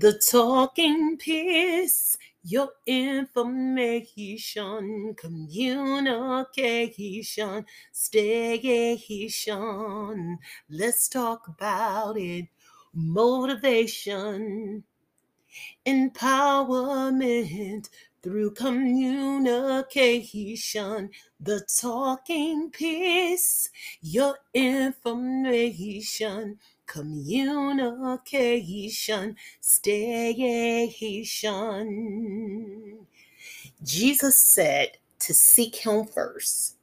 The talking piece, your information, communication, station. Let's talk about it. Motivation, empowerment through communication. The talking piece, your information communication station. Jesus said to seek him first.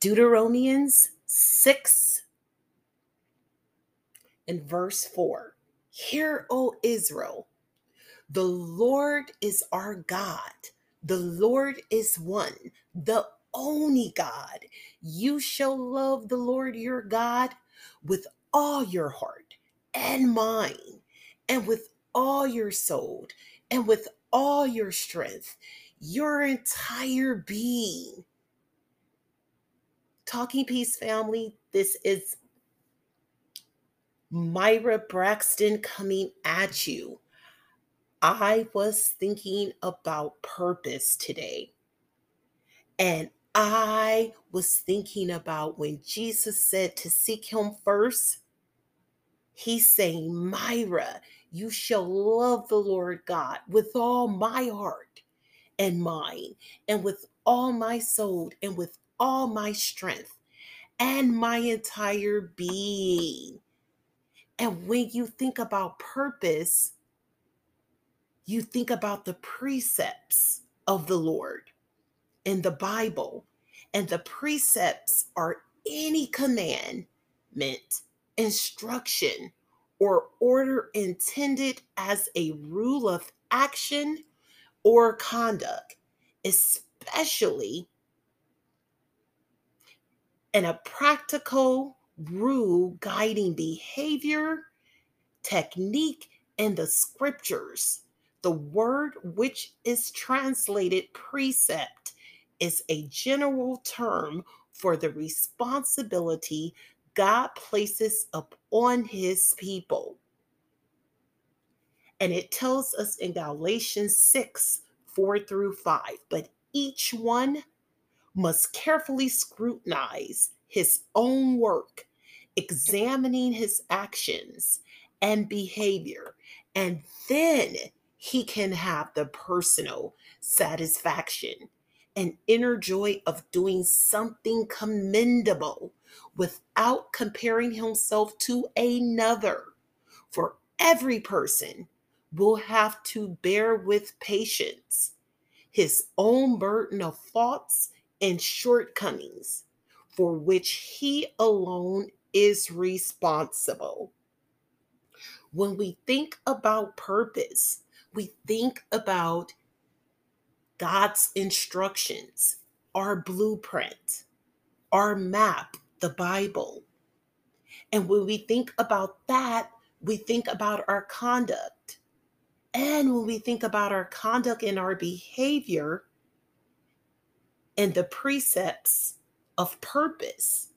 Deuteronomians 6 and verse 4. Hear, O Israel, the Lord is our God. The Lord is one, the only God. You shall love the Lord your God with all your heart and mind, and with all your soul, and with all your strength, your entire being. Talking Piece family, this is Myra Braxton coming at you. I was thinking about purpose today. And I was thinking about when Jesus said to seek Him first He's saying, Myra, you shall love the Lord God with all my heart and mind, and with all my soul, and with all my strength, and my entire being. And when you think about purpose, you think about the precepts of the Lord in the Bible. And the precepts are any commandment instruction, or order intended as a rule of action or conduct, especially in a practical rule guiding behavior, technique, and the scriptures. The word which is translated precept is a general term for the responsibility God places upon his people. And it tells us in Galatians 6 4 through 5, but each one must carefully scrutinize his own work, examining his actions and behavior, and then he can have the personal satisfaction and inner joy of doing something commendable without comparing himself to another. For every person will have to bear with patience his own burden of faults and shortcomings, for which he alone is responsible. When we think about purpose, we think about God's instructions, our blueprint, our map, the Bible. And when we think about that, we think about our conduct. And when we think about our conduct and our behavior and the precepts of purpose,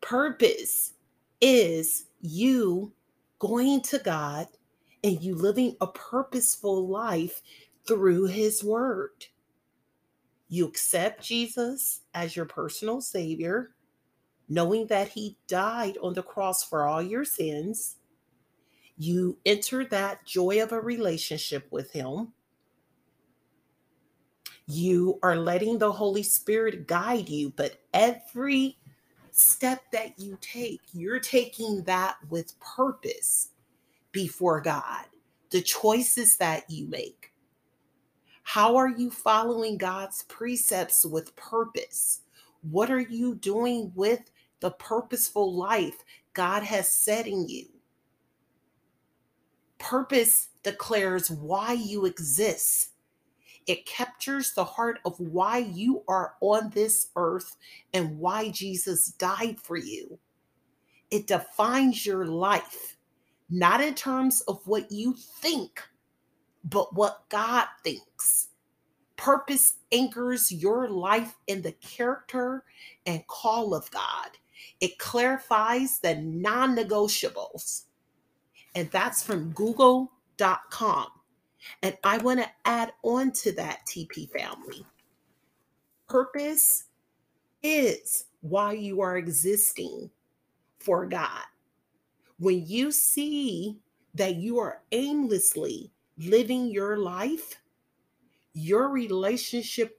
purpose is you going to God and you living a purposeful life through His Word. You accept Jesus as your personal Savior knowing that he died on the cross for all your sins. You enter that joy of a relationship with him. You are letting the Holy Spirit guide you, but every step that you take, you're taking that with purpose before God. The choices that you make. How are you following God's precepts with purpose? What are you doing with the purposeful life God has set in you. Purpose declares why you exist. It captures the heart of why you are on this earth and why Jesus died for you. It defines your life, not in terms of what you think, but what God thinks. Purpose anchors your life in the character and call of God. It clarifies the non negotiables. And that's from google.com. And I want to add on to that TP family. Purpose is why you are existing for God. When you see that you are aimlessly living your life, your relationship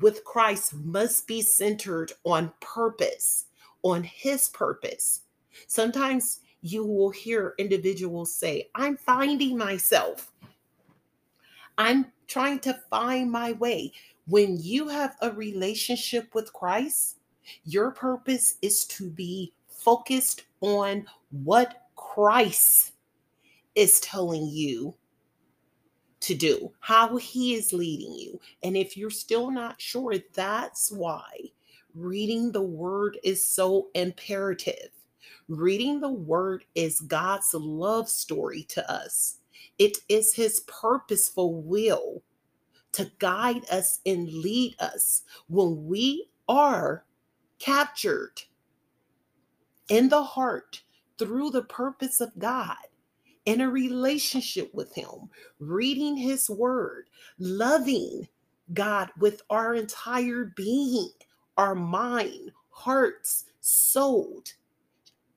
with Christ must be centered on purpose, on His purpose. Sometimes you will hear individuals say, I'm finding myself. I'm trying to find my way. When you have a relationship with Christ, your purpose is to be focused on what Christ is telling you to do, how he is leading you. And if you're still not sure, that's why reading the word is so imperative. Reading the word is God's love story to us. It is his purposeful will to guide us and lead us when we are captured in the heart through the purpose of God in a relationship with Him, reading His Word, loving God with our entire being, our mind, hearts, soul,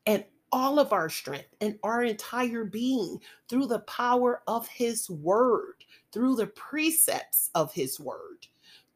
and all of our strength and our entire being through the power of His Word, through the precepts of His Word,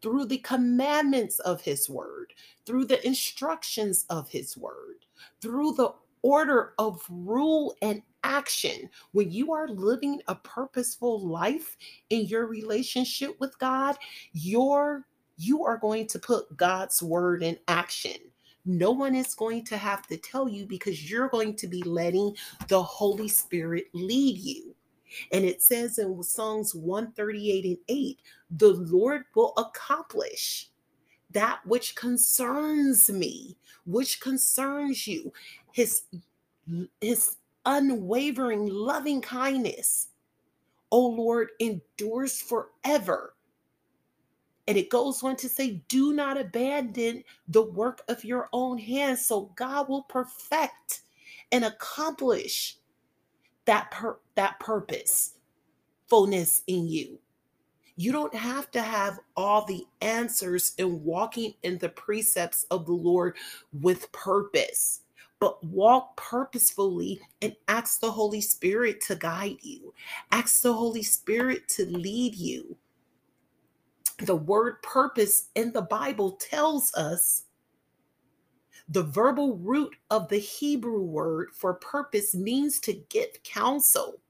through the commandments of His Word, through the instructions of His Word, through the order of rule and action. When you are living a purposeful life in your relationship with God, you're you are going to put God's word in action. No one is going to have to tell you because you're going to be letting the Holy Spirit lead you. And it says in Psalms 138 and 8, the Lord will accomplish that which concerns me, which concerns you. His his unwavering loving kindness, oh Lord, endures forever. And it goes on to say, do not abandon the work of your own hands. So God will perfect and accomplish that, pur- that purpose, fullness in you. You don't have to have all the answers in walking in the precepts of the Lord with purpose but walk purposefully and ask the Holy Spirit to guide you. Ask the Holy Spirit to lead you. The word purpose in the Bible tells us the verbal root of the Hebrew word for purpose means to give counsel,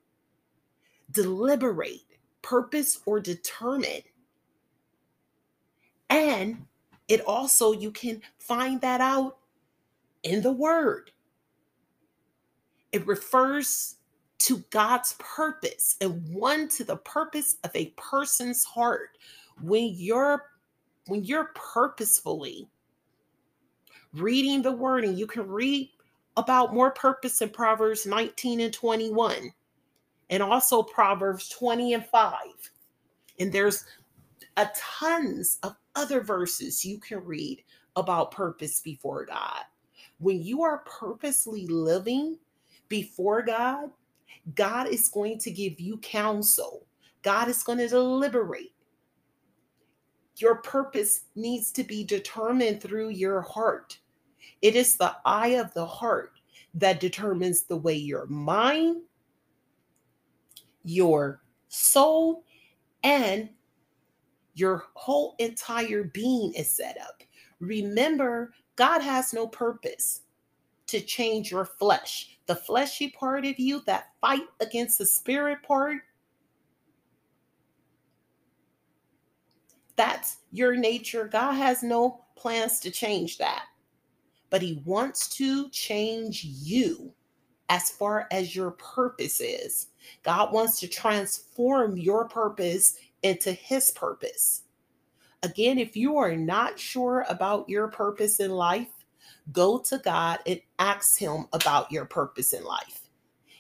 deliberate, purpose, or determine. And it also, you can find that out in the word. It refers to God's purpose and one to the purpose of a person's heart. When you're when you're purposefully reading the word and you can read about more purpose in Proverbs 19 and 21 and also Proverbs 20 and 5. And there's a tons of other verses you can read about purpose before God when you are purposely living before God, God is going to give you counsel. God is going to deliberate. Your purpose needs to be determined through your heart. It is the eye of the heart that determines the way your mind, your soul, and your whole entire being is set up. Remember God has no purpose to change your flesh. The fleshy part of you that fight against the spirit part, that's your nature. God has no plans to change that. But he wants to change you as far as your purpose is. God wants to transform your purpose into his purpose. Again, if you are not sure about your purpose in life, go to God and ask Him about your purpose in life.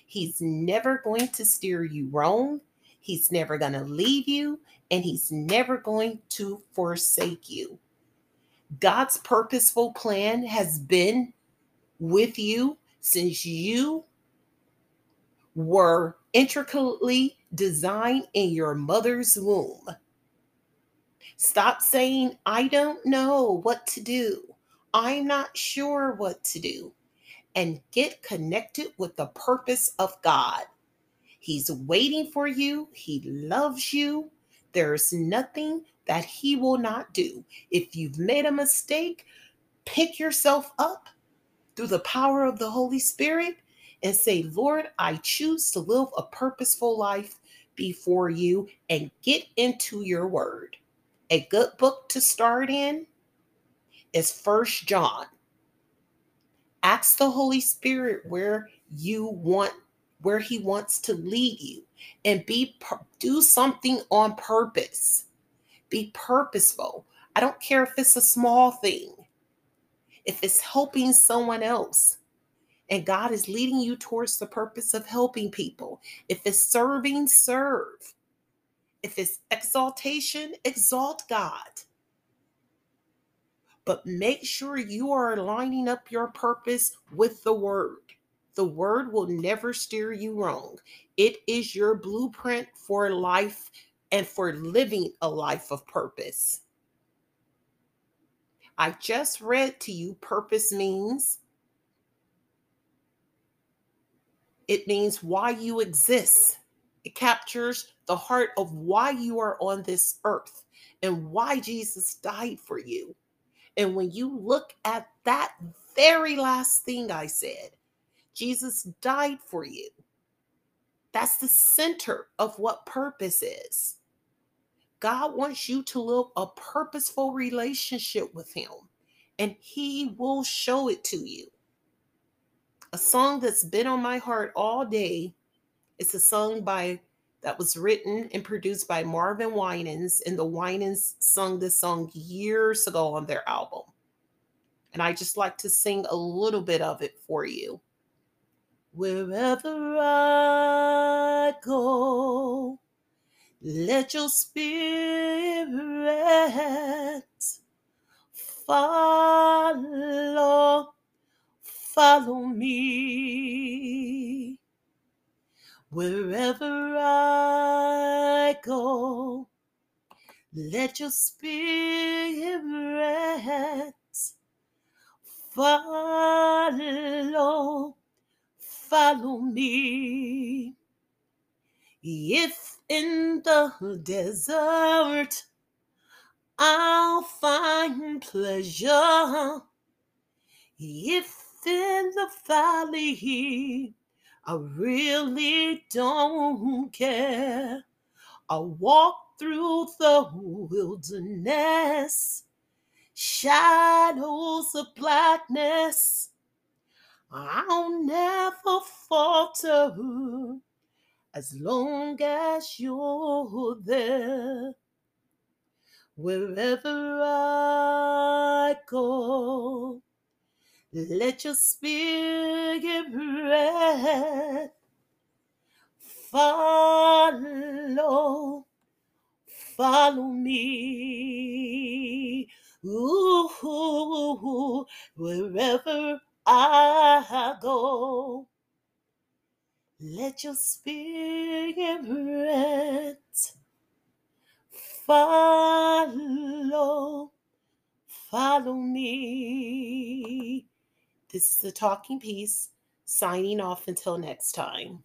He's never going to steer you wrong. He's never going to leave you, and He's never going to forsake you. God's purposeful plan has been with you since you were intricately designed in your mother's womb. Stop saying, I don't know what to do. I'm not sure what to do. And get connected with the purpose of God. He's waiting for you, He loves you. There's nothing that He will not do. If you've made a mistake, pick yourself up through the power of the Holy Spirit and say, Lord, I choose to live a purposeful life before you and get into your word. A good book to start in is First John. Ask the Holy Spirit where you want where he wants to lead you and be do something on purpose. Be purposeful. I don't care if it's a small thing. If it's helping someone else, and God is leading you towards the purpose of helping people. If it's serving, serve. If it's exaltation, exalt God. But make sure you are lining up your purpose with the word. The word will never steer you wrong. It is your blueprint for life and for living a life of purpose. I just read to you purpose means It means why you exist. It captures the heart of why you are on this earth and why Jesus died for you. And when you look at that very last thing I said, Jesus died for you. That's the center of what purpose is. God wants you to live a purposeful relationship with Him, and He will show it to you a song that's been on my heart all day. It's a song by that was written and produced by Marvin Winans, and the Winans sung this song years ago on their album. And I just like to sing a little bit of it for you. Wherever I go, let your spirit follow follow me wherever I go. Let your spirit follow, follow me. If in the desert I'll find pleasure, if in the valley. I really don't care. I walk through the wilderness, shadows of blackness. I'll never falter as long as you're there. Wherever I go, let your spirit follow, follow me. Ooh, wherever I go, let your spirit follow, follow me. This is the Talking piece, signing off until next time.